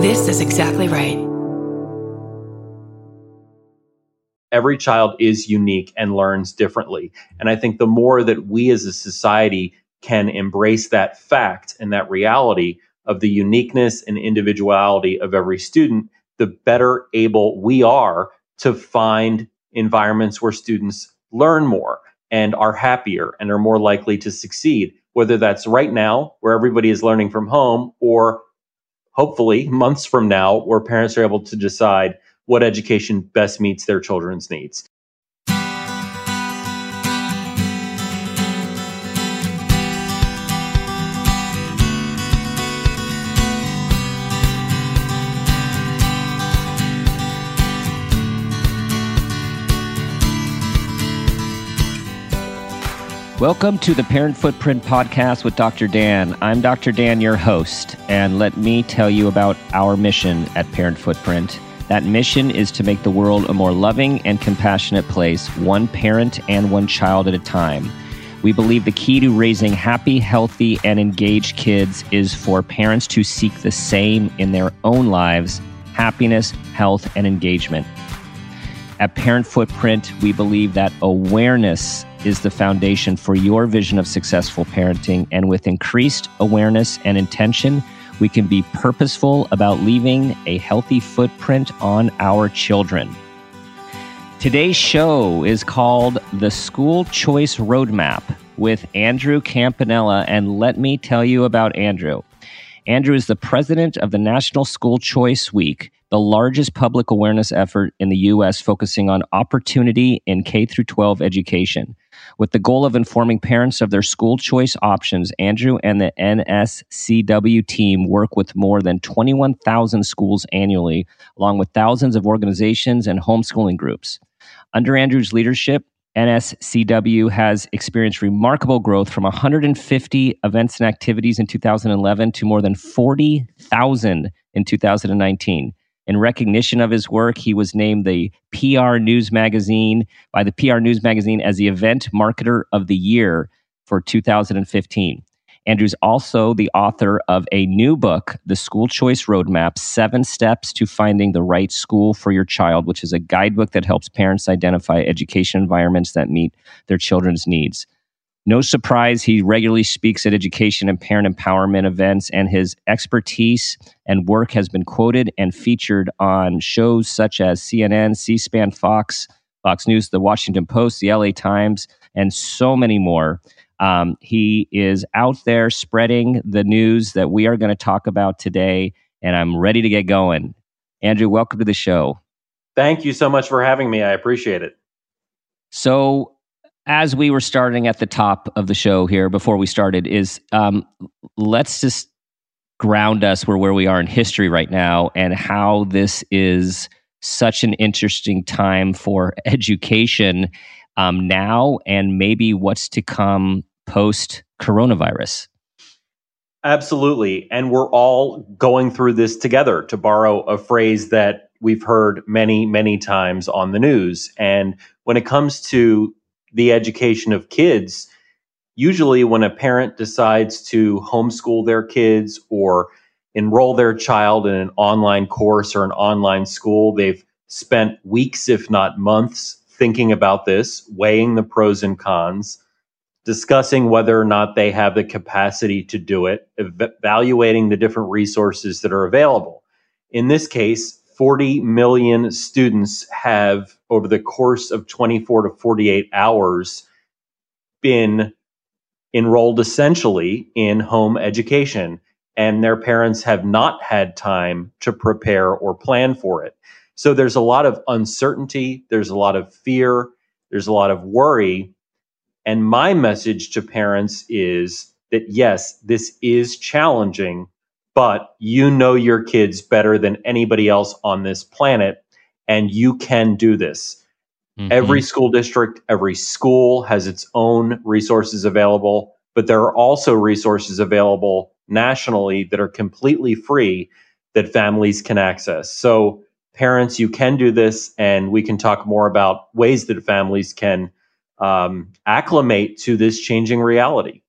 This is exactly right. Every child is unique and learns differently. And I think the more that we as a society can embrace that fact and that reality of the uniqueness and individuality of every student, the better able we are to find environments where students learn more and are happier and are more likely to succeed, whether that's right now, where everybody is learning from home, or hopefully months from now, where parents are able to decide what education best meets their children's needs. Welcome to the Parent Footprint Podcast with Dr. Dan. I'm Dr. Dan, your host, and let me tell you about our mission at Parent Footprint. That mission is to make the world a more loving and compassionate place, one parent and one child at a time. We believe the key to raising happy, healthy, and engaged kids is for parents to seek the same in their own lives happiness, health, and engagement. At Parent Footprint, we believe that awareness is the foundation for your vision of successful parenting. And with increased awareness and intention, we can be purposeful about leaving a healthy footprint on our children. Today's show is called The School Choice Roadmap with Andrew Campanella. And let me tell you about Andrew. Andrew is the president of the National School Choice Week, the largest public awareness effort in the U.S. focusing on opportunity in K 12 education. With the goal of informing parents of their school choice options, Andrew and the NSCW team work with more than 21,000 schools annually, along with thousands of organizations and homeschooling groups. Under Andrew's leadership, NSCW has experienced remarkable growth from 150 events and activities in 2011 to more than 40,000 in 2019. In recognition of his work, he was named the PR News Magazine by the PR News Magazine as the Event Marketer of the Year for 2015. Andrew's also the author of a new book, The School Choice Roadmap Seven Steps to Finding the Right School for Your Child, which is a guidebook that helps parents identify education environments that meet their children's needs. No surprise, he regularly speaks at education and parent empowerment events, and his expertise and work has been quoted and featured on shows such as CNN, C SPAN, Fox, Fox News, The Washington Post, the LA Times, and so many more. Um, he is out there spreading the news that we are going to talk about today, and I'm ready to get going. Andrew, welcome to the show. Thank you so much for having me. I appreciate it. So, as we were starting at the top of the show here before we started is um, let's just ground us where where we are in history right now and how this is such an interesting time for education um, now and maybe what's to come post coronavirus absolutely. And we're all going through this together to borrow a phrase that we've heard many many times on the news. And when it comes to the education of kids, usually when a parent decides to homeschool their kids or enroll their child in an online course or an online school, they've spent weeks, if not months, thinking about this, weighing the pros and cons, discussing whether or not they have the capacity to do it, evaluating the different resources that are available. In this case, 40 million students have, over the course of 24 to 48 hours, been enrolled essentially in home education, and their parents have not had time to prepare or plan for it. So there's a lot of uncertainty, there's a lot of fear, there's a lot of worry. And my message to parents is that yes, this is challenging, but you know your kids better than anybody else on this planet, and you can do this. Mm-hmm. Every school district, every school has its own resources available, but there are also resources available nationally that are completely free that families can access. So, parents, you can do this, and we can talk more about ways that families can um, acclimate to this changing reality.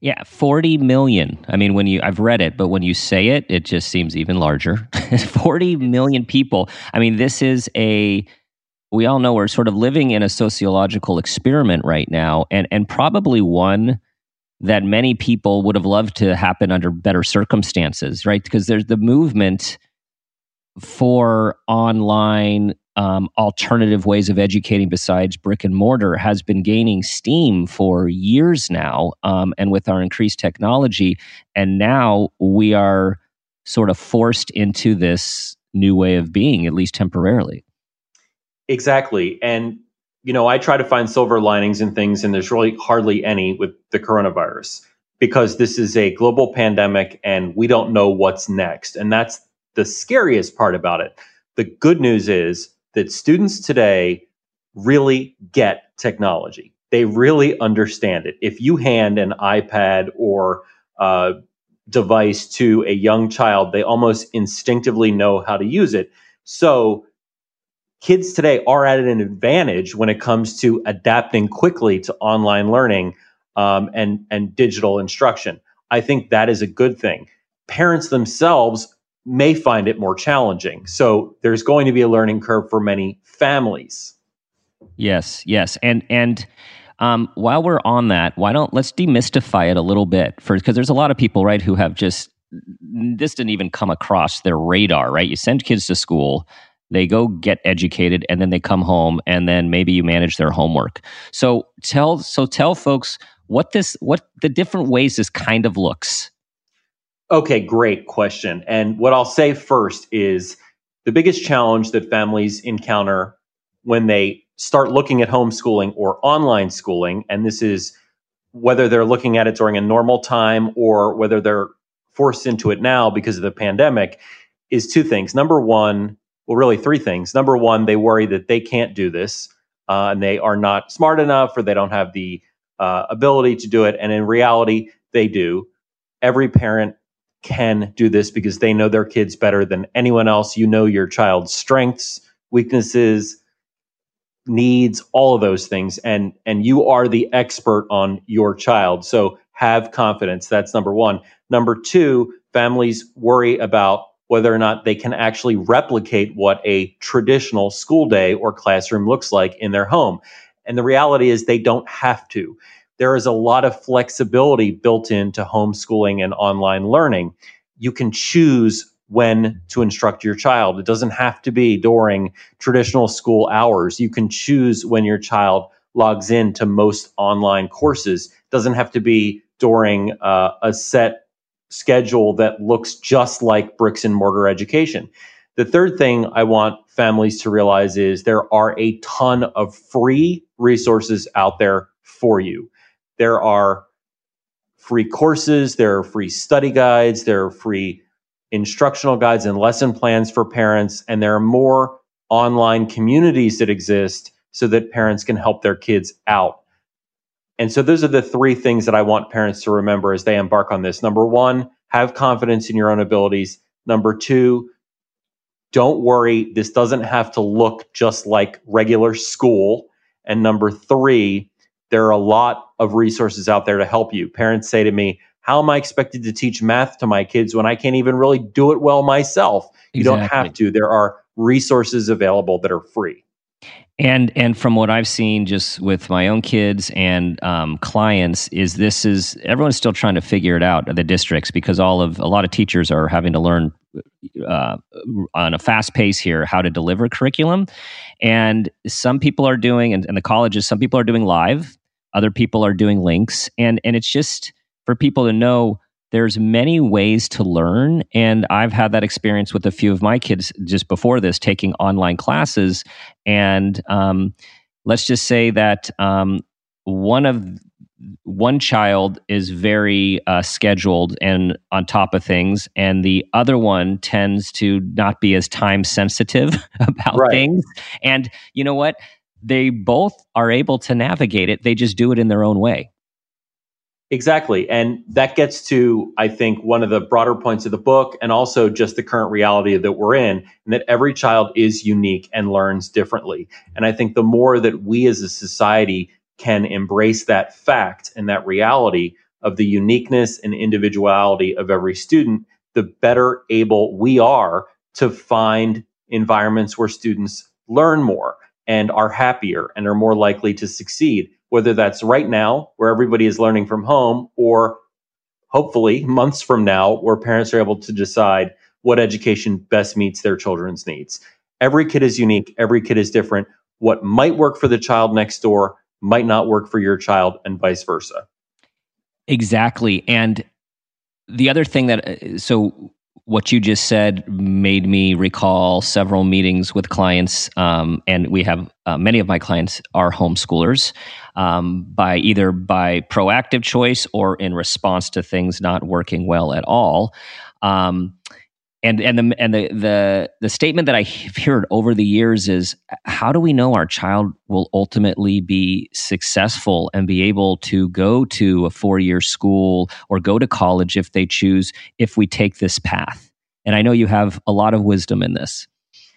Yeah, 40 million. I mean, when you, I've read it, but when you say it, it just seems even larger. 40 million people. I mean, this is a, we all know we're sort of living in a sociological experiment right now, and, and probably one that many people would have loved to happen under better circumstances, right? Because there's the movement for online um, alternative ways of educating besides brick and mortar has been gaining steam for years now. Um, and with our increased technology, and now we are sort of forced into this new way of being, at least temporarily. Exactly. And, you know, I try to find silver linings in things, and there's really hardly any with the coronavirus because this is a global pandemic and we don't know what's next. And that's the scariest part about it. The good news is that students today really get technology. They really understand it. If you hand an iPad or device to a young child, they almost instinctively know how to use it. So kids today are at an advantage when it comes to adapting quickly to online learning um, and and digital instruction. I think that is a good thing. Parents themselves may find it more challenging. So there's going to be a learning curve for many families. Yes, yes, and and um, while we're on that, why don't let's demystify it a little bit first? because there's a lot of people right who have just this didn't even come across their radar. Right, you send kids to school. They go get educated and then they come home and then maybe you manage their homework. So tell so tell folks what this what the different ways this kind of looks Okay, great question. And what I'll say first is the biggest challenge that families encounter when they start looking at homeschooling or online schooling, and this is whether they're looking at it during a normal time or whether they're forced into it now because of the pandemic, is two things. Number one, well, really three things. Number one, they worry that they can't do this uh, and they are not smart enough or they don't have the uh, ability to do it. And in reality, they do. Every parent can do this because they know their kids better than anyone else. You know your child's strengths, weaknesses, needs, all of those things and and you are the expert on your child. So have confidence. That's number 1. Number 2, families worry about whether or not they can actually replicate what a traditional school day or classroom looks like in their home. And the reality is they don't have to there is a lot of flexibility built into homeschooling and online learning. You can choose when to instruct your child. It doesn't have to be during traditional school hours. You can choose when your child logs in to most online courses. It doesn't have to be during uh, a set schedule that looks just like bricks and mortar education. The third thing I want families to realize is there are a ton of free resources out there for you. There are free courses, there are free study guides, there are free instructional guides and lesson plans for parents, and there are more online communities that exist so that parents can help their kids out. And so those are the three things that I want parents to remember as they embark on this. Number one, have confidence in your own abilities. Number two, don't worry, this doesn't have to look just like regular school. And number three, there are a lot of resources out there to help you. Parents say to me, How am I expected to teach math to my kids when I can't even really do it well myself? You exactly. don't have to. There are resources available that are free. And and from what I've seen, just with my own kids and um, clients, is this is everyone's still trying to figure it out the districts because all of a lot of teachers are having to learn uh, on a fast pace here how to deliver curriculum, and some people are doing and, and the colleges, some people are doing live, other people are doing links. And and it's just for people to know there's many ways to learn. And i've had that experience with a few of my kids just before this taking online classes. And um, let's just say that um, one of one child is very uh, scheduled and on top of things and the other one tends to not be as time sensitive about right. things. And you know what they both are able to navigate it. They just do it in their own way. Exactly. And that gets to, I think, one of the broader points of the book and also just the current reality that we're in, and that every child is unique and learns differently. And I think the more that we as a society can embrace that fact and that reality, of the uniqueness and individuality of every student, the better able we are to find environments where students learn more and are happier and are more likely to succeed, whether that's right now, where everybody is learning from home, or hopefully months from now, where parents are able to decide what education best meets their children's needs. Every kid is unique, every kid is different. What might work for the child next door might not work for your child, and vice versa. Exactly. And the other thing that, uh, so what you just said made me recall several meetings with clients, um, and we have uh, many of my clients are homeschoolers um, by either by proactive choice or in response to things not working well at all. Um, and and the and the the the statement that I've heard over the years is how do we know our child will ultimately be successful and be able to go to a four year school or go to college if they choose if we take this path? And I know you have a lot of wisdom in this.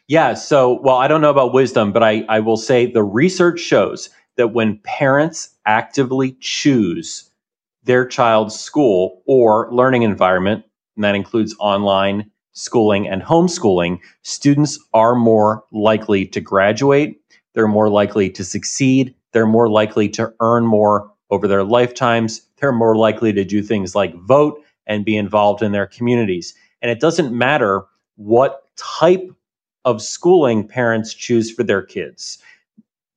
Yeah. So, well, I don't know about wisdom, but I, I will say the research shows that when parents actively choose their child's school or learning environment, and that includes online schooling and homeschooling, students are more likely to graduate. They're more likely to succeed. They're more likely to earn more over their lifetimes. They're more likely to do things like vote and be involved in their communities. And it doesn't matter what type of schooling parents choose for their kids.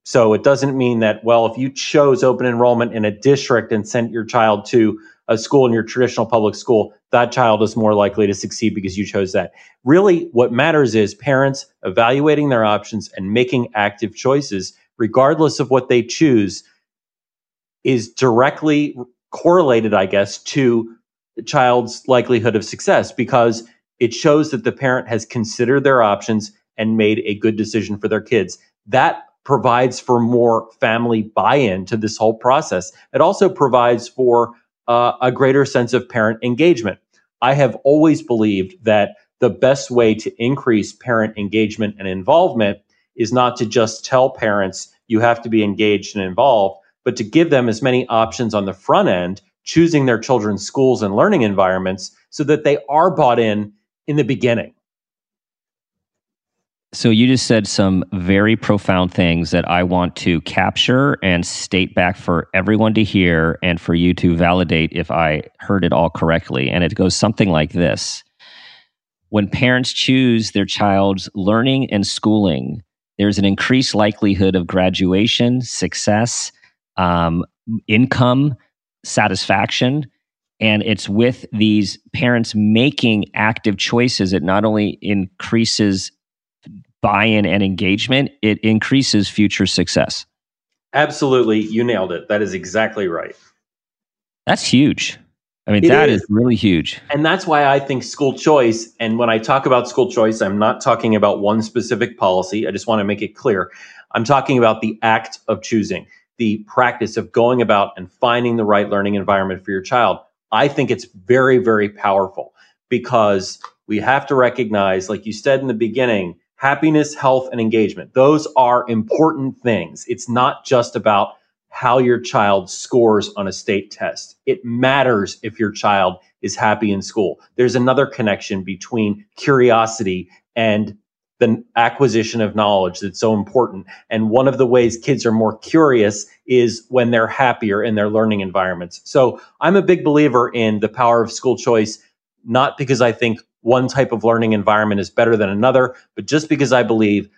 So it doesn't mean that, well, if you chose open enrollment in a district and sent your child to a school in your traditional public school, that child is more likely to succeed because you chose that. Really, what matters is parents evaluating their options and making active choices, regardless of what they choose, is directly correlated, I guess, to the child's likelihood of success because it shows that the parent has considered their options and made a good decision for their kids. That provides for more family buy in to this whole process. It also provides for uh, a greater sense of parent engagement. I have always believed that the best way to increase parent engagement and involvement is not to just tell parents you have to be engaged and involved, but to give them as many options on the front end, choosing their children's schools and learning environments so that they are bought in in the beginning. So you just said some very profound things that I want to capture and state back for everyone to hear and for you to validate if I heard it all correctly. And it goes something like this. When parents choose their child's learning and schooling, there's an increased likelihood of graduation, success, um, income, satisfaction. And it's with these parents making active choices it not only increases buy in and engagement, it increases future success. Absolutely. You nailed it. That is exactly right. That's huge. I mean, it that is. is really huge. And that's why I think school choice, and when I talk about school choice, I'm not talking about one specific policy. I just want to make it clear. I'm talking about the act of choosing, the practice of going about and finding the right learning environment for your child. I think it's very, very powerful because we have to recognize, like you said in the beginning, happiness, health, and engagement. Those are important things. It's not just about how your child scores on a state test. It matters if your child is happy in school. There's another connection between curiosity and the acquisition of knowledge that's so important. And one of the ways kids are more curious is when they're happier in their learning environments. So I'm a big believer in the power of school choice, not because I think one type of learning environment is better than another, but just because I believe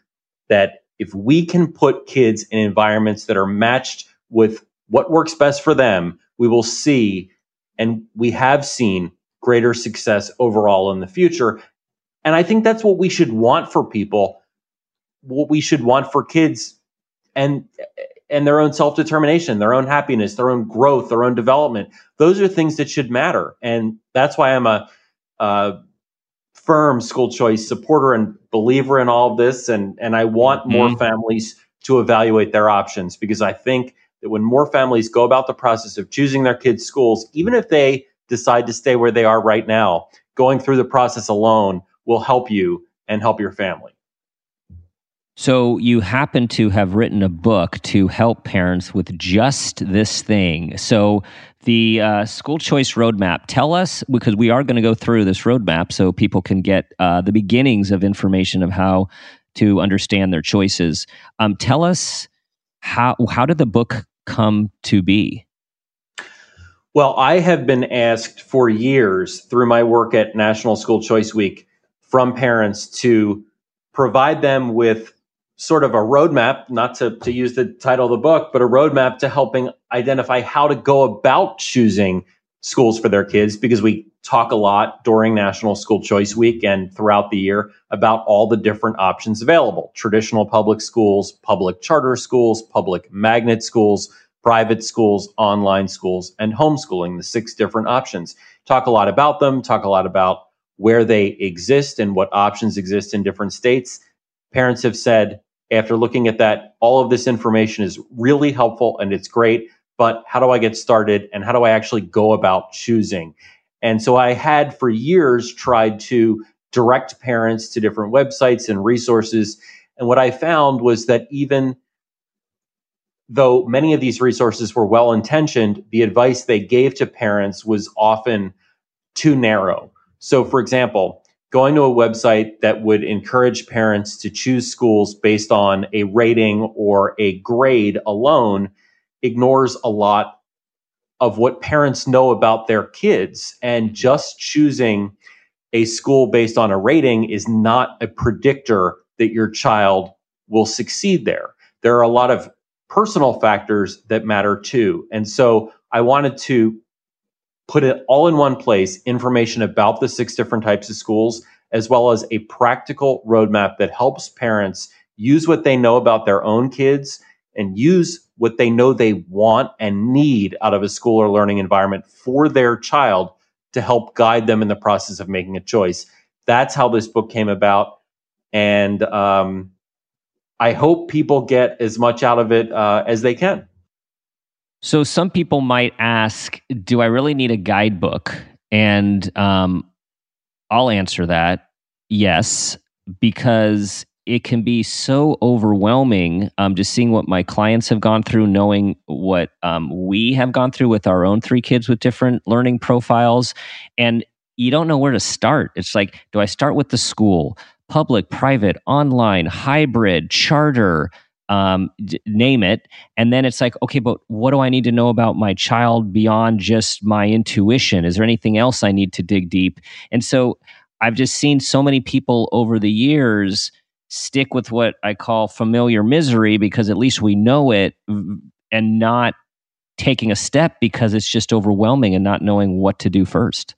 that if we can put kids in environments that are matched with what works best for them, we will see and we have seen greater success overall in the future. And I think that's what we should want for people, what we should want for kids and and their own self-determination, their own happiness, their own growth, their own development. Those are things that should matter. And that's why I'm a uh, firm school choice supporter and believer in all of this. And, and I want mm-hmm. more families to evaluate their options because I think that when more families go about the process of choosing their kids' schools, even if they decide to stay where they are right now, going through the process alone will help you and help your family. So, you happen to have written a book to help parents with just this thing. So, the uh, school choice roadmap, tell us, because we are going to go through this roadmap so people can get uh, the beginnings of information of how to understand their choices. Um, tell us how, how did the book come to be? Well, I have been asked for years through my work at National School Choice Week from parents to provide them with sort of a roadmap, not to, to use the title of the book, but a roadmap to helping identify how to go about choosing schools for their kids because we talk a lot during National School Choice Week and throughout the year about all the different options available traditional public schools, public charter schools, public magnet schools, private schools, online schools, and homeschooling, the six different options. Talk a lot about them, talk a lot about where they exist and what options exist in different states. Parents have said, after looking at that, all of this information is really helpful and it's great. But how do I get started and how do I actually go about choosing? And so I had for years tried to direct parents to different websites and resources. And what I found was that even though many of these resources were well intentioned, the advice they gave to parents was often too narrow. So, for example, going to a website that would encourage parents to choose schools based on a rating or a grade alone ignores a lot of what parents know about their kids. And just choosing a school based on a rating is not a predictor that your child will succeed there. There are a lot of personal factors that matter too. And so I wanted to put it all in one place information about the six different types of schools, as well as a practical roadmap that helps parents use what they know about their own kids and use what they know they want and need out of a school or learning environment for their child to help guide them in the process of making a choice. That's how this book came about. And um, I hope people get as much out of it uh, as they can. So some people might ask, do I really need a guidebook? And um, I'll answer that yes, because it can be so overwhelming um, just seeing what my clients have gone through, knowing what um, we have gone through with our own three kids with different learning profiles. And you don't know where to start. It's like, do I start with the school? public, private, online, hybrid, charter, um, d- name it. And then it's like, okay, but what do I need to know about my child beyond just my intuition? Is there anything else I need to dig deep? And so I've just seen so many people over the years stick with what I call familiar misery because at least we know it and not taking a step because it's just overwhelming and not knowing what to do first.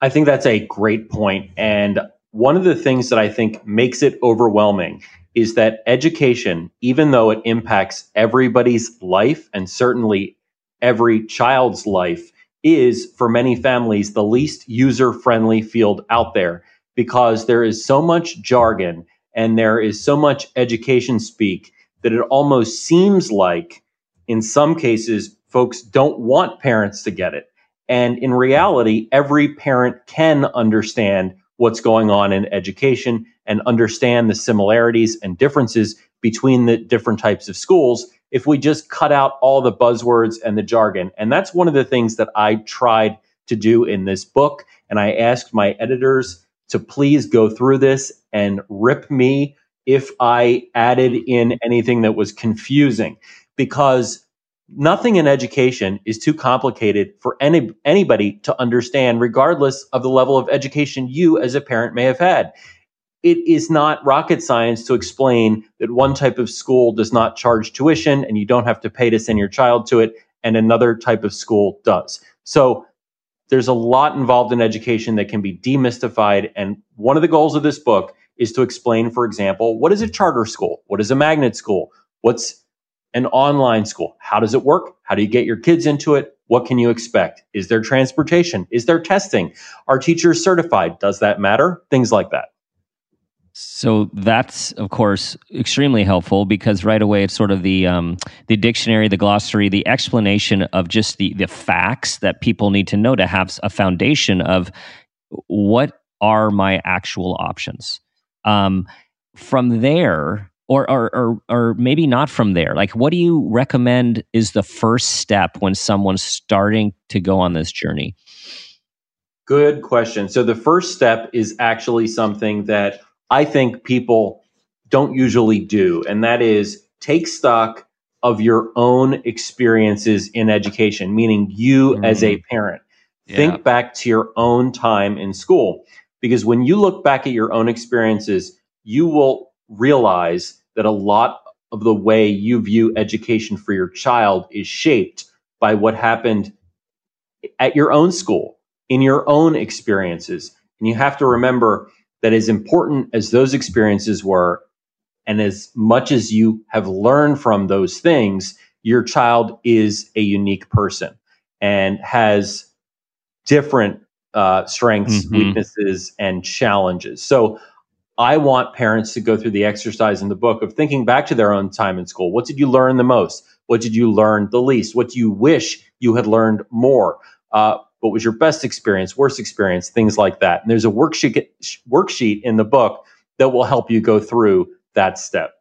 I think that's a great point. And one of the things that I think makes it overwhelming is that education, even though it impacts everybody's life and certainly every child's life, is for many families the least user friendly field out there because there is so much jargon and there is so much education speak that it almost seems like, in some cases, folks don't want parents to get it. And in reality, every parent can understand what's going on in education and understand the similarities and differences between the different types of schools if we just cut out all the buzzwords and the jargon. And that's one of the things that I tried to do in this book. And I asked my editors to please go through this and rip me if I added in anything that was confusing because nothing in education is too complicated for any anybody to understand regardless of the level of education you as a parent may have had. It is not rocket science to explain that one type of school does not charge tuition and you don't have to pay to send your child to it and another type of school does. So there's a lot involved in education that can be demystified and one of the goals of this book is to explain for example what is a charter school? What is a magnet school? What's an online school. How does it work? How do you get your kids into it? What can you expect? Is there transportation? Is there testing? Are teachers certified? Does that matter? Things like that. So that's of course extremely helpful because right away it's sort of the um, the dictionary, the glossary, the explanation of just the the facts that people need to know to have a foundation of what are my actual options. Um, from there, or, or or or maybe not from there like what do you recommend is the first step when someone's starting to go on this journey good question so the first step is actually something that i think people don't usually do and that is take stock of your own experiences in education meaning you mm-hmm. as a parent yeah. think back to your own time in school because when you look back at your own experiences you will realize that a lot of the way you view education for your child is shaped by what happened at your own school, in your own experiences. And you have to remember that as important as those experiences were, and as much as you have learned from those things, your child is a unique person and has different uh, strengths, mm-hmm. weaknesses, and challenges. So I want parents to go through the exercise in the book of thinking back to their own time in school. What did you learn the most? What did you learn the least? What do you wish you had learned more? Uh, what was your best experience, worst experience, things like that. And there's a worksheet worksheet in the book that will help you go through that step.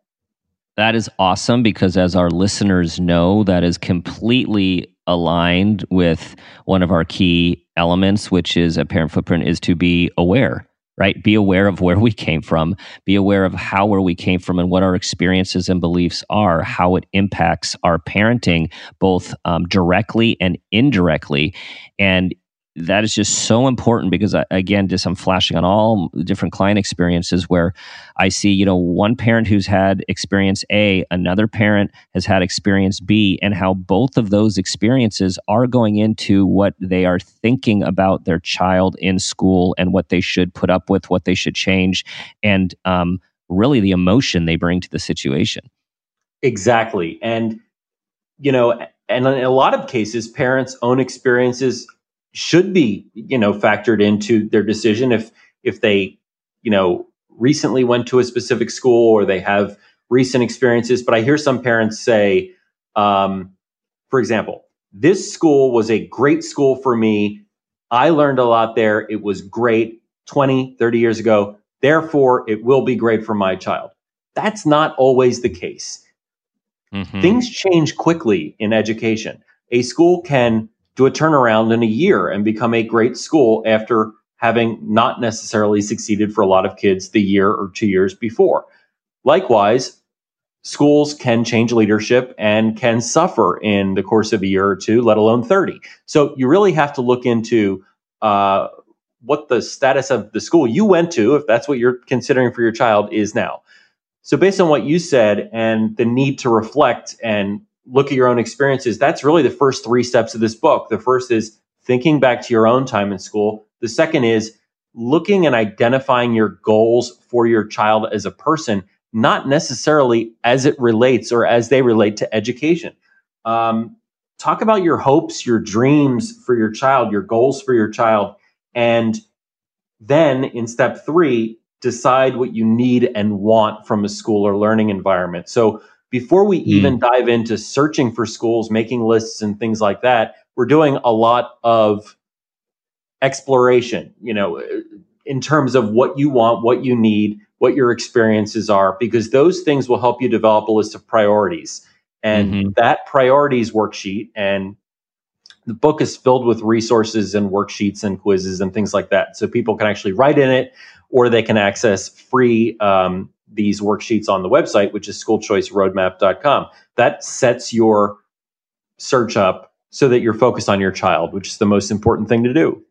That is awesome because, as our listeners know, that is completely aligned with one of our key elements, which is a parent footprint, is to be aware right? Be aware of where we came from, be aware of how where we came from and what our experiences and beliefs are, how it impacts our parenting, both um, directly and indirectly. And that is just so important because again just i'm flashing on all different client experiences where i see you know one parent who's had experience a another parent has had experience b and how both of those experiences are going into what they are thinking about their child in school and what they should put up with what they should change and um, really the emotion they bring to the situation. Exactly. And you know and in a lot of cases parents own experiences should be you know factored into their decision. If if they you know recently went to a specific school or they have recent experiences but i hear some parents say um, for example this school was a great school for me. I learned a lot there. It was great 20 30 years ago. Therefore it will be great for my child. That's not always the case. Mm-hmm. things change quickly in education. A school can do a turnaround in a year and become a great school after having not necessarily succeeded for a lot of kids the year or two years before. Likewise, schools can change leadership and can suffer in the course of a year or two, let alone 30. So you really have to look into uh, what the status of the school you went to, if that's what you're considering for your child, is now. So, based on what you said and the need to reflect and look at your own experiences, that's really the first three steps of this book. The first is thinking back to your own time in school. The second is looking and identifying your goals for your child as a person, not necessarily as it relates or as they relate to education. Um, talk about your hopes, your dreams for your child, your goals for your child. And then in step three, decide what you need and want from a school or learning environment. So before we mm. even dive into searching for schools, making lists and things like that, we're doing a lot of exploration, you know, in terms of what you want, what you need, what your experiences are, because those things will help you develop a list of priorities. And mm-hmm. that priorities worksheet and the book is filled with resources and worksheets and quizzes and things like that. So people can actually write in it or they can access free um, these worksheets on the website, which is schoolchoiceroadmap.com. That sets your search up so that you're focused on your child, which is the most important thing to do.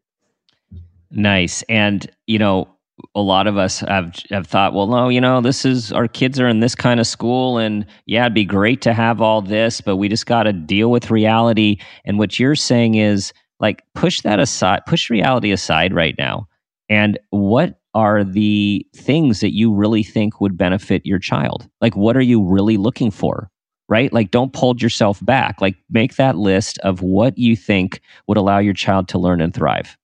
Nice. And, you know, a lot of us have have thought, well, no, you know, this is our kids are in this kind of school, and yeah, it'd be great to have all this, but we just got to deal with reality. And what you're saying is like push that aside, push reality aside right now. And what are the things that you really think would benefit your child? Like, what are you really looking for? Right? Like, don't hold yourself back. Like, make that list of what you think would allow your child to learn and thrive.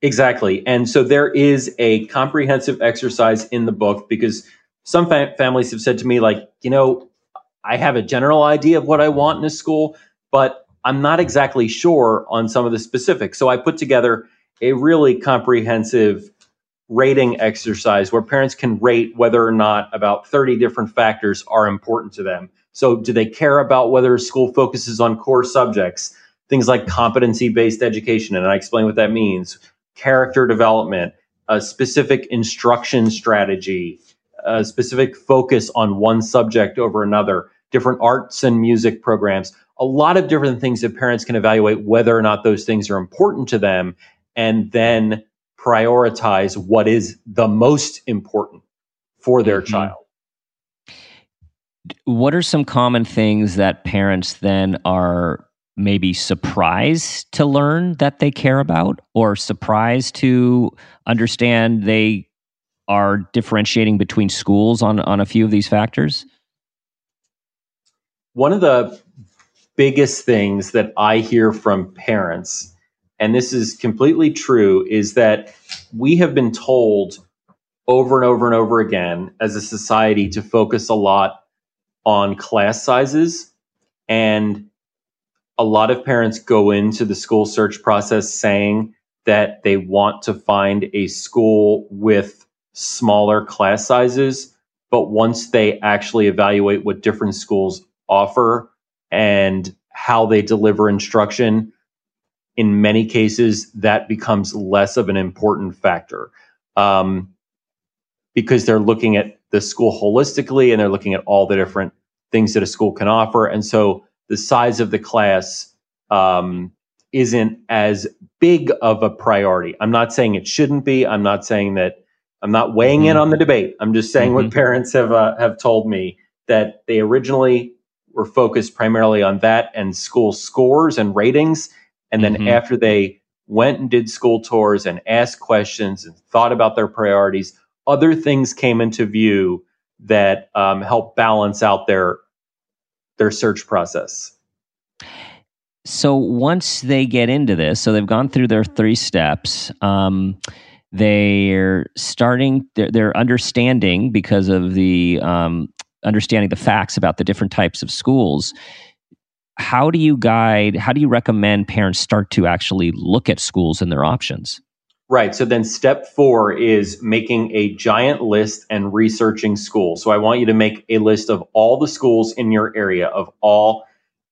Exactly. And so there is a comprehensive exercise in the book because some fam- families have said to me, like, you know, I have a general idea of what I want in a school, but I'm not exactly sure on some of the specifics. So I put together a really comprehensive rating exercise where parents can rate whether or not about 30 different factors are important to them. So, do they care about whether a school focuses on core subjects, things like competency based education? And I explain what that means, character development, a specific instruction strategy, a specific focus on one subject over another, different arts and music programs, a lot of different things that parents can evaluate whether or not those things are important to them and then prioritize what is the most important for their mm-hmm. child. What are some common things that parents then are maybe surprised to learn that they care about or surprised to understand they are differentiating between schools on, on a few of these factors? One of the biggest things that I hear from parents, and this is completely true, is that we have been told over and over and over again as a society to focus a lot on class sizes and a lot of parents go into the school search process saying that they want to find a school with smaller class sizes. But once they actually evaluate what different schools offer and how they deliver instruction, in many cases, that becomes less of an important factor um, because they're looking at the school holistically and they're looking at all the different things that a school can offer. And so the size of the class um, isn't as big of a priority. I'm not saying it shouldn't be. I'm not saying that. I'm not weighing mm-hmm. in on the debate. I'm just saying mm-hmm. what parents have uh, have told me that they originally were focused primarily on that and school scores and ratings, and then mm-hmm. after they went and did school tours and asked questions and thought about their priorities, other things came into view that um, help balance out their their search process. So once they get into this, so they've gone through their three steps. Um, they're starting. They're, they're, understanding because of the um, understanding the facts about the different types of schools. How do you guide? How do you recommend parents start to actually look at schools and their options? Right. So then step four is making a giant list and researching schools. So I want you to make a list of all the schools in your area of all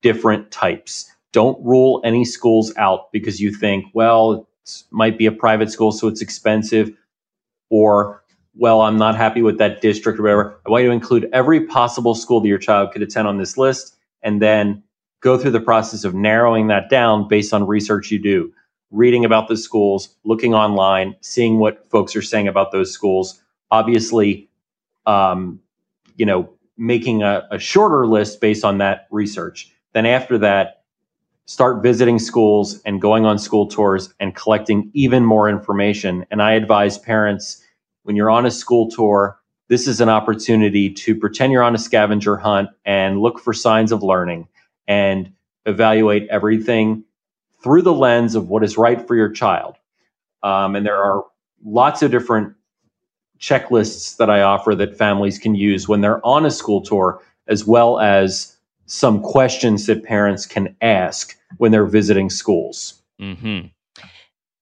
different types. Don't rule any schools out because you think, well, it might be a private school, so it's expensive, or, well, I'm not happy with that district or whatever. I want you to include every possible school that your child could attend on this list and then go through the process of narrowing that down based on research you do reading about the schools, looking online, seeing what folks are saying about those schools. Obviously, um, you know, making a, a shorter list based on that research. Then after that, start visiting schools and going on school tours and collecting even more information. And I advise parents when you're on a school tour, this is an opportunity to pretend you're on a scavenger hunt and look for signs of learning and evaluate everything through the lens of what is right for your child. Um, and there are lots of different checklists that I offer that families can use when they're on a school tour, as well as some questions that parents can ask when they're visiting schools. Mm-hmm.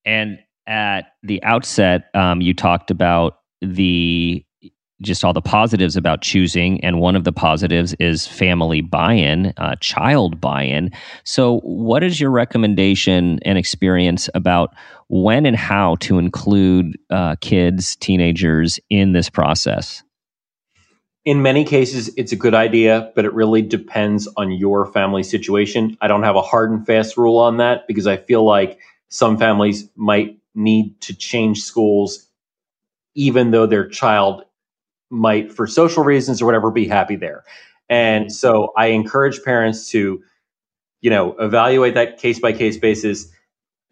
And at the outset, um, you talked about the just all the positives about choosing. And one of the positives is family buy in, uh, child buy in. So, what is your recommendation and experience about when and how to include uh, kids, teenagers in this process? In many cases, it's a good idea, but it really depends on your family situation. I don't have a hard and fast rule on that because I feel like some families might need to change schools even though their child might, for social reasons or whatever, be happy there. And so I encourage parents to, you know, evaluate that case by case basis.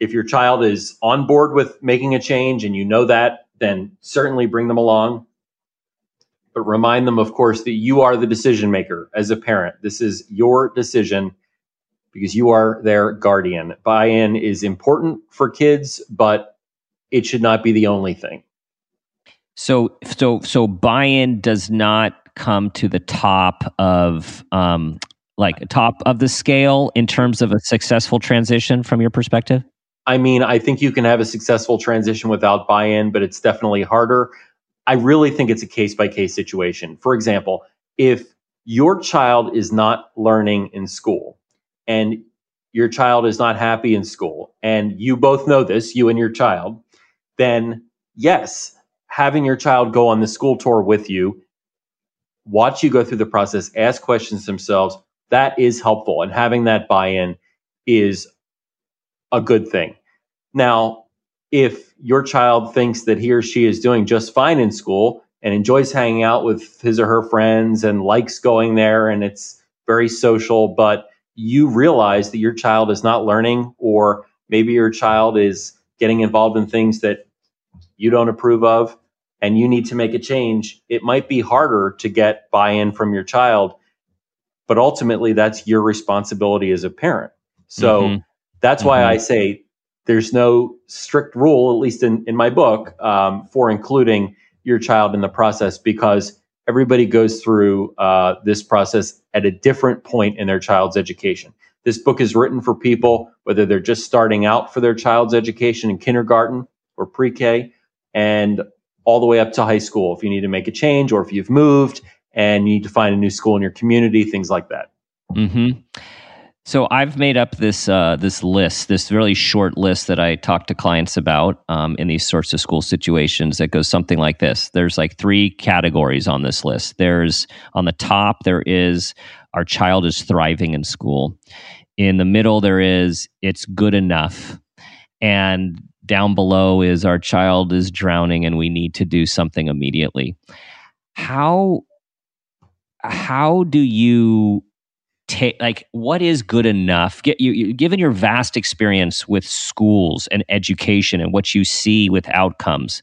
If your child is on board with making a change and you know that, then certainly bring them along. But remind them, of course, that you are the decision maker as a parent. This is your decision because you are their guardian. Buy in is important for kids, but it should not be the only thing. So so so buy-in does not come to the top of um like top of the scale in terms of a successful transition from your perspective? I mean, I think you can have a successful transition without buy in, but it's definitely harder. I really think it's a case by case situation. For example, if your child is not learning in school and your child is not happy in school, and you both know this, you and your child, then yes, having your child go on the school tour with you, watch you go through the process, ask questions themselves, that is helpful. And having that buy in is a good thing. Now, if your child thinks that he or she is doing just fine in school and enjoys hanging out with his or her friends and likes going there and it's very social, but you realize that your child is not learning, or maybe your child is getting involved in things that you don't approve of, and you need to make a change, it might be harder to get buy in from your child. But ultimately, that's your responsibility as a parent. So mm-hmm. that's mm-hmm. why I say there's no strict rule, at least in, in my book, um, for including your child in the process because everybody goes through uh, this process at a different point in their child's education. This book is written for people, whether they're just starting out for their child's education in kindergarten or pre K, and all the way up to high school. If you need to make a change or if you've moved and you need to find a new school in your community, things like that. Mm-hmm. So I've made up this uh, this list, this really short list that I talk to clients about um, in these sorts of school situations. That goes something like this. There's like three categories on this list. There's on the top there is our child is thriving in school. In the middle there is it's good enough, and down below is our child is drowning and we need to do something immediately. How how do you take like what is good enough? Get, you, you, given your vast experience with schools and education and what you see with outcomes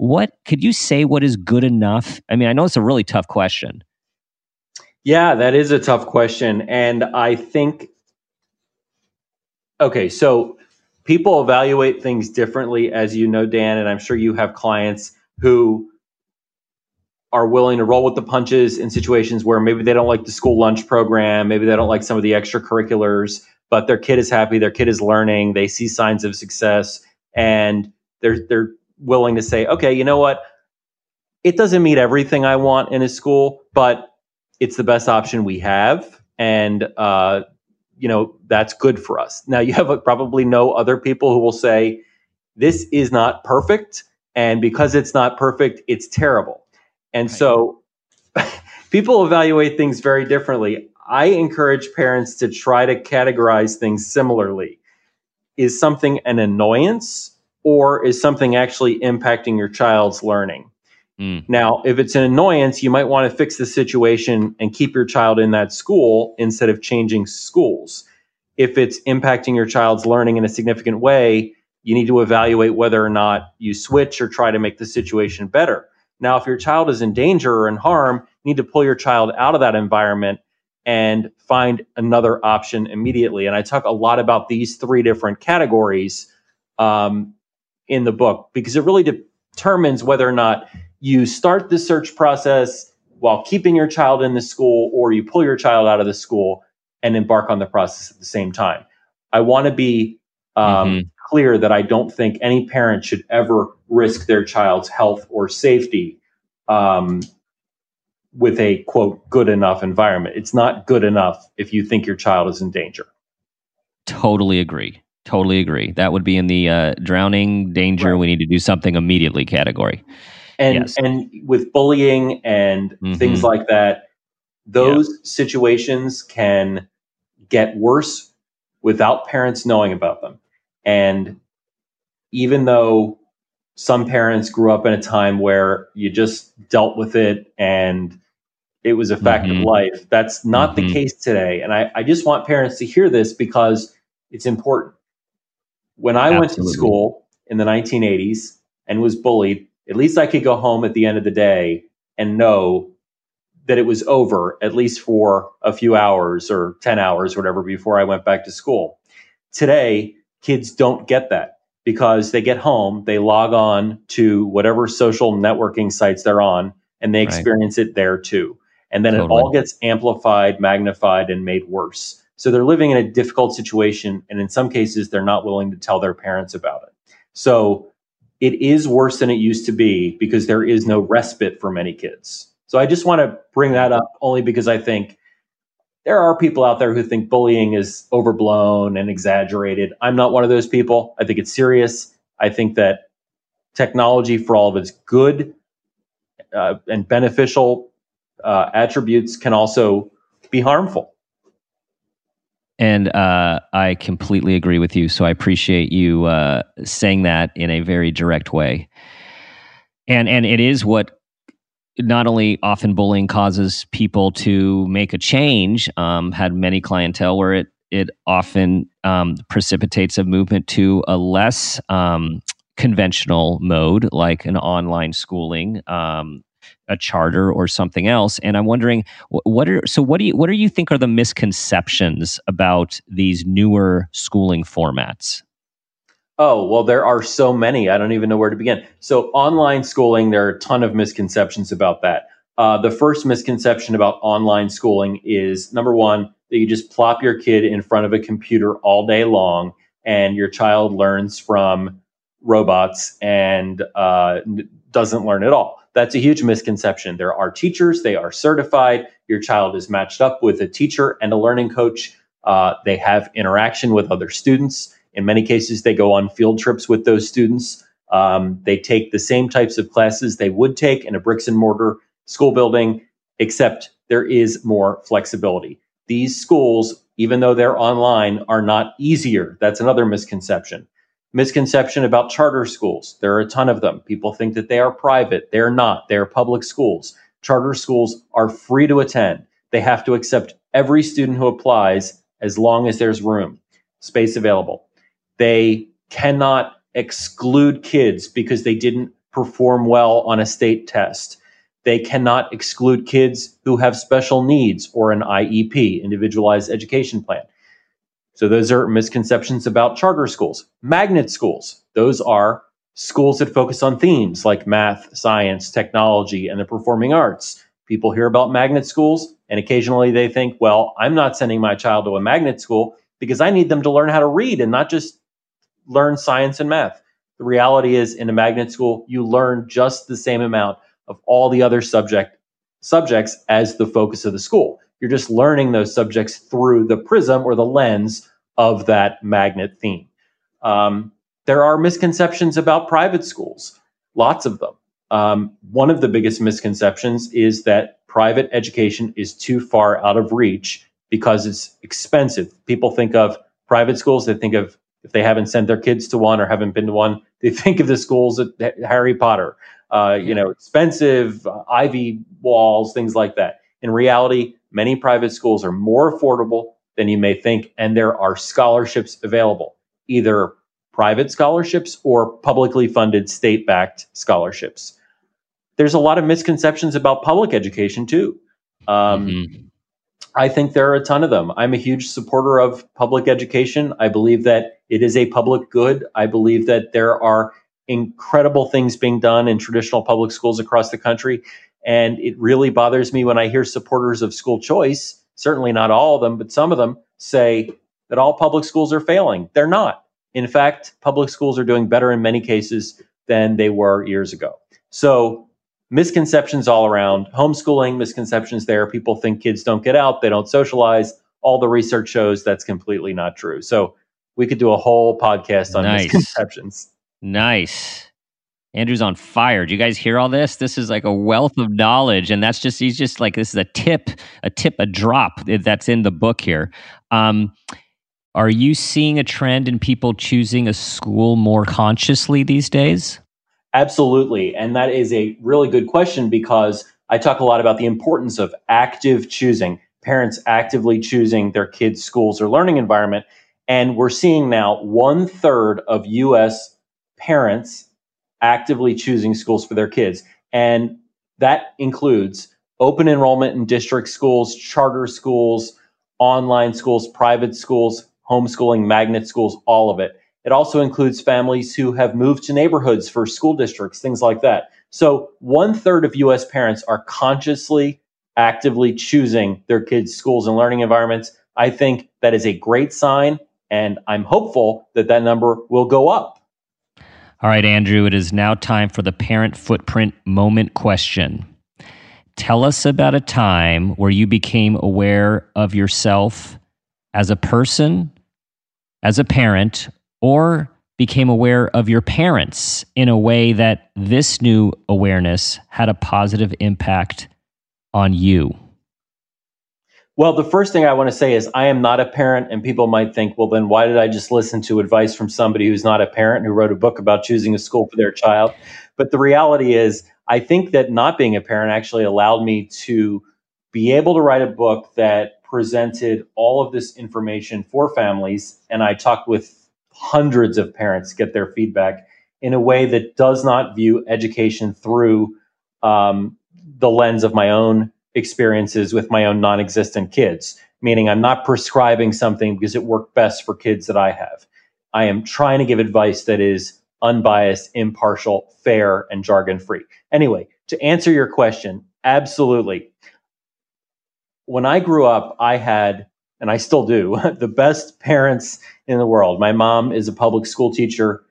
what could you say what is good enough? I mean i know it's a really tough question. Yeah that is a tough question. And i think okay so people evaluate things differently as you know dan and i'm sure you have clients who are willing to roll with the punches in situations where maybe they don't like the school lunch program, maybe they don't like some of the extracurriculars, but their kid is happy, their kid is learning, they see signs of success, and they're they're willing to say, okay, you know what? It doesn't meet everything I want in a school, but it's the best option we have, and uh, you know that's good for us. Now you have probably no other people who will say this is not perfect, and because it's not perfect, it's terrible and right. so people evaluate things very differently. I encourage parents to try to categorize things similarly. Is something an annoyance or is something actually impacting your child's learning? Mm. Now, if it's an annoyance, you might want to fix the situation and keep your child in that school instead of changing schools. If it's impacting your child's learning in a significant way, you need to evaluate whether or not you switch or try to make the situation better. Now, if your child is in danger or in harm, you need to pull your child out of that environment and find another option immediately. And I talk a lot about these three different categories um, in the book because it really determines whether or not you start the search process while keeping your child in the school or you pull your child out of the school and embark on the process at the same time. I want to be um, mm-hmm. clear that I don't think any parent should ever risk their child's health or safety um, with a quote good enough environment. It's not good enough if you think your child is in danger. Totally agree. Totally agree. That would be in the uh, drowning danger. Right. We need to do something immediately category. And yes. and with bullying and mm-hmm. things like that, those yeah. situations can get worse without parents knowing about them. And even though some parents grew up in a time where you just dealt with it and it was a fact mm-hmm. of life. That's not mm-hmm. the case today. And I, I, just want parents to hear this because it's important. When I Absolutely. went to school in the 1980s and was bullied, at least I could go home at the end of the day and know that it was over, at least for a few hours or 10 hours, or whatever, before I went back to school. Today, kids don't get that because they get home, they log on to whatever social networking sites they're on, and they experience right. it there too. And then totally. it all gets amplified, magnified, and made worse. So they're living in a difficult situation. And in some cases, they're not willing to tell their parents about it. So it is worse than it used to be because there is no respite for many kids. So I just want to bring that up only because I think there are people out there who think bullying is overblown and exaggerated. I'm not one of those people. I think it's serious. I think that technology, for all of its good uh, and beneficial uh, attributes, can also be harmful. And uh, I completely agree with you. So I appreciate you uh, saying that in a very direct way. And and it is what not only often bullying causes people to make a change. Um, had many clientele where it it often um, precipitates a movement to a less um, conventional mode, like an online schooling, um, a charter or something else. And I'm wondering, what are so what do you what do you think are the misconceptions about these newer schooling formats? Oh, well, there are so many. I don't even know where to begin. So, online schooling, there are a ton of misconceptions about that. Uh, the first misconception about online schooling is number one, that you just plop your kid in front of a computer all day long and your child learns from robots and uh, doesn't learn at all. That's a huge misconception. There are teachers, they are certified. Your child is matched up with a teacher and a learning coach. Uh, they have interaction with other students. In many cases, they go on field trips with those students. Um, they take the same types of classes they would take in a bricks and mortar school building, except there is more flexibility. These schools, even though they're online, are not easier. That's another misconception misconception about charter schools. There are a ton of them. People think that they are private. They're not. They're public schools. Charter schools are free to attend. They have to accept every student who applies as long as there's room, space available. They cannot exclude kids because they didn't perform well on a state test. They cannot exclude kids who have special needs or an IEP, individualized education plan. So those are misconceptions about charter schools. Magnet schools, those are schools that focus on themes like math, science, technology, and the performing arts. People hear about magnet schools and occasionally they think, well, I'm not sending my child to a magnet school because I need them to learn how to read and not just learn science and math. The reality is in a magnet school, you learn just the same amount of all the other subject subjects as the focus of the school. You're just learning those subjects through the prism or the lens of that magnet theme. Um, there are misconceptions about private schools, lots of them. Um, one of the biggest misconceptions is that private education is too far out of reach because it's expensive. People think of private schools, they think of if they haven't sent their kids to one or haven't been to one, they think of the schools at Harry Potter, uh, you know, expensive uh, ivy walls, things like that. In reality, many private schools are more affordable than you may think, and there are scholarships available, either private scholarships or publicly funded state backed scholarships. There's a lot of misconceptions about public education, too. Um, mm-hmm. I think there are a ton of them. I'm a huge supporter of public education. I believe that it is a public good. I believe that there are incredible things being done in traditional public schools across the country. And it really bothers me when I hear supporters of school choice, certainly not all of them, but some of them say that all public schools are failing. They're not. In fact, public schools are doing better in many cases than they were years ago. So misconceptions all around homeschooling misconceptions there people think kids don't get out they don't socialize all the research shows that's completely not true so we could do a whole podcast on nice. misconceptions nice andrew's on fire do you guys hear all this this is like a wealth of knowledge and that's just he's just like this is a tip a tip a drop that's in the book here um, are you seeing a trend in people choosing a school more consciously these days Absolutely. And that is a really good question because I talk a lot about the importance of active choosing, parents actively choosing their kids' schools or learning environment. And we're seeing now one third of US parents actively choosing schools for their kids. And that includes open enrollment in district schools, charter schools, online schools, private schools, homeschooling, magnet schools, all of it. It also includes families who have moved to neighborhoods for school districts, things like that. So one third of US parents are consciously, actively choosing their kids' schools and learning environments. I think that is a great sign, and I'm hopeful that that number will go up. All right, Andrew, it is now time for the parent footprint moment question. Tell us about a time where you became aware of yourself as a person, as a parent, or became aware of your parents in a way that this new awareness had a positive impact on you. Well, the first thing I want to say is I am not a parent, and people might think, well, then why did I just listen to advice from somebody who's not a parent who wrote a book about choosing a school for their child? But the reality is, I think that not being a parent actually allowed me to be able to write a book that presented all of this information for families. And I talked with hundreds of parents, get their feedback in a way that does not view education through um, the lens of my own experiences with my own non existent kids, meaning I'm not prescribing something because it worked best for kids that I have. I am trying to give advice that is unbiased, impartial, fair, and jargon free. Anyway, to answer your question, absolutely. When I grew up, I had, and I still do, the best parents in the world. My mom is a public school teacher,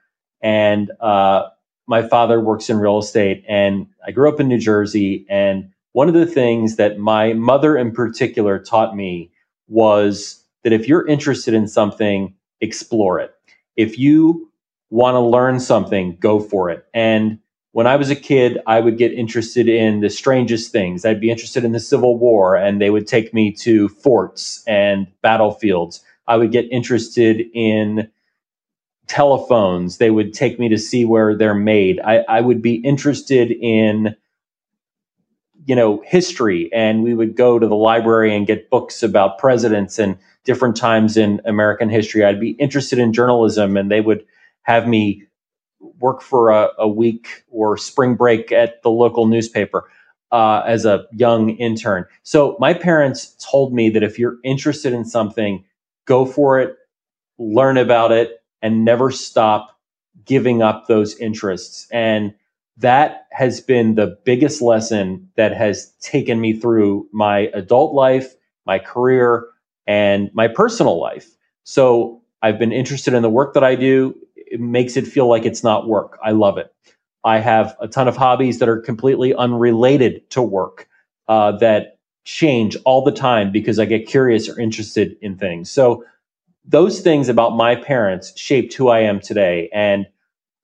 and uh, my father works in real estate. And I grew up in New Jersey, and one of the things that my mother in particular taught me was that if you're interested in something, explore it. If you want to learn something, go for it. And when I was a kid, I would get interested in the strangest things. I'd be interested in the Civil War, and they would take me to forts and battlefields. I would get interested in telephones. They would take me to see where they're made. I, I would be interested in you know history and we would go to the library and get books about presidents and different times in american history. I'd be interested in journalism and they would have me work for a, a week or spring break at the local newspaper uh, as a young intern. So my parents told me that if you're interested in something go for it learn about it and never stop giving up those interests. And that has been the biggest lesson that has taken me through my adult life, my career, and my personal life. So I've been interested in the work that I do. It makes it feel like it's not work. I love it. I have a ton of hobbies that are completely unrelated to work uh, that change all the time because I get curious or interested in things. So those things about my parents shaped who I am today. And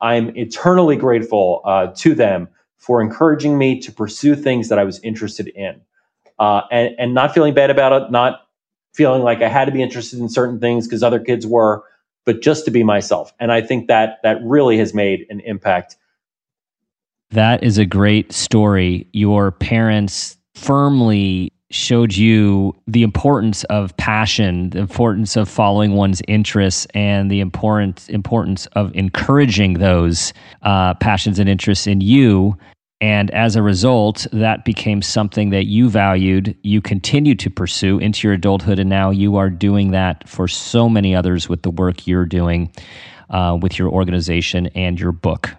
I'm eternally grateful uh, to them for encouraging me to pursue things that I was interested in, uh, and and not feeling bad about it, not feeling like I had to be interested in certain things because other kids were, but just to be myself. And I think that that really has made an impact. That is a great story. Your parents firmly showed you the importance of passion, the importance of following one's interests, and the important importance of encouraging those uh, passions and interests in you. And as a result, that became something that you valued, you continued to pursue into your adulthood, and now you are doing that for so many others with the work you're doing uh, with your organization and your book.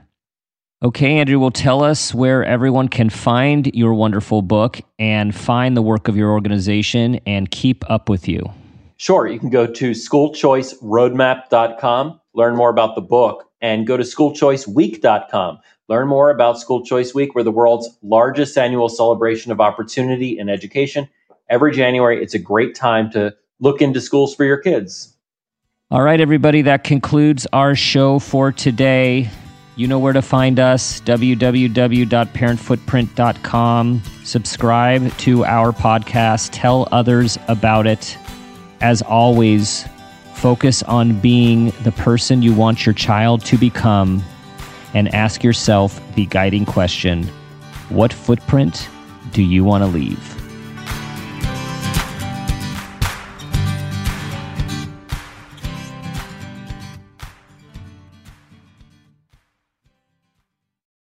Okay, Andrew, will tell us where everyone can find your wonderful book and find the work of your organization and keep up with you. Sure. You can go to schoolchoiceroadmap.com, learn more about the book, and go to schoolchoiceweek.com. Learn more about School Choice Week. We're the world's largest annual celebration of opportunity in education. Every January, it's a great time to look into schools for your kids. All right, everybody, that concludes our show for today. You know where to find us www.parentfootprint.com. Subscribe to our podcast, tell others about it. As always, focus on being the person you want your child to become and ask yourself the guiding question What footprint do you want to leave?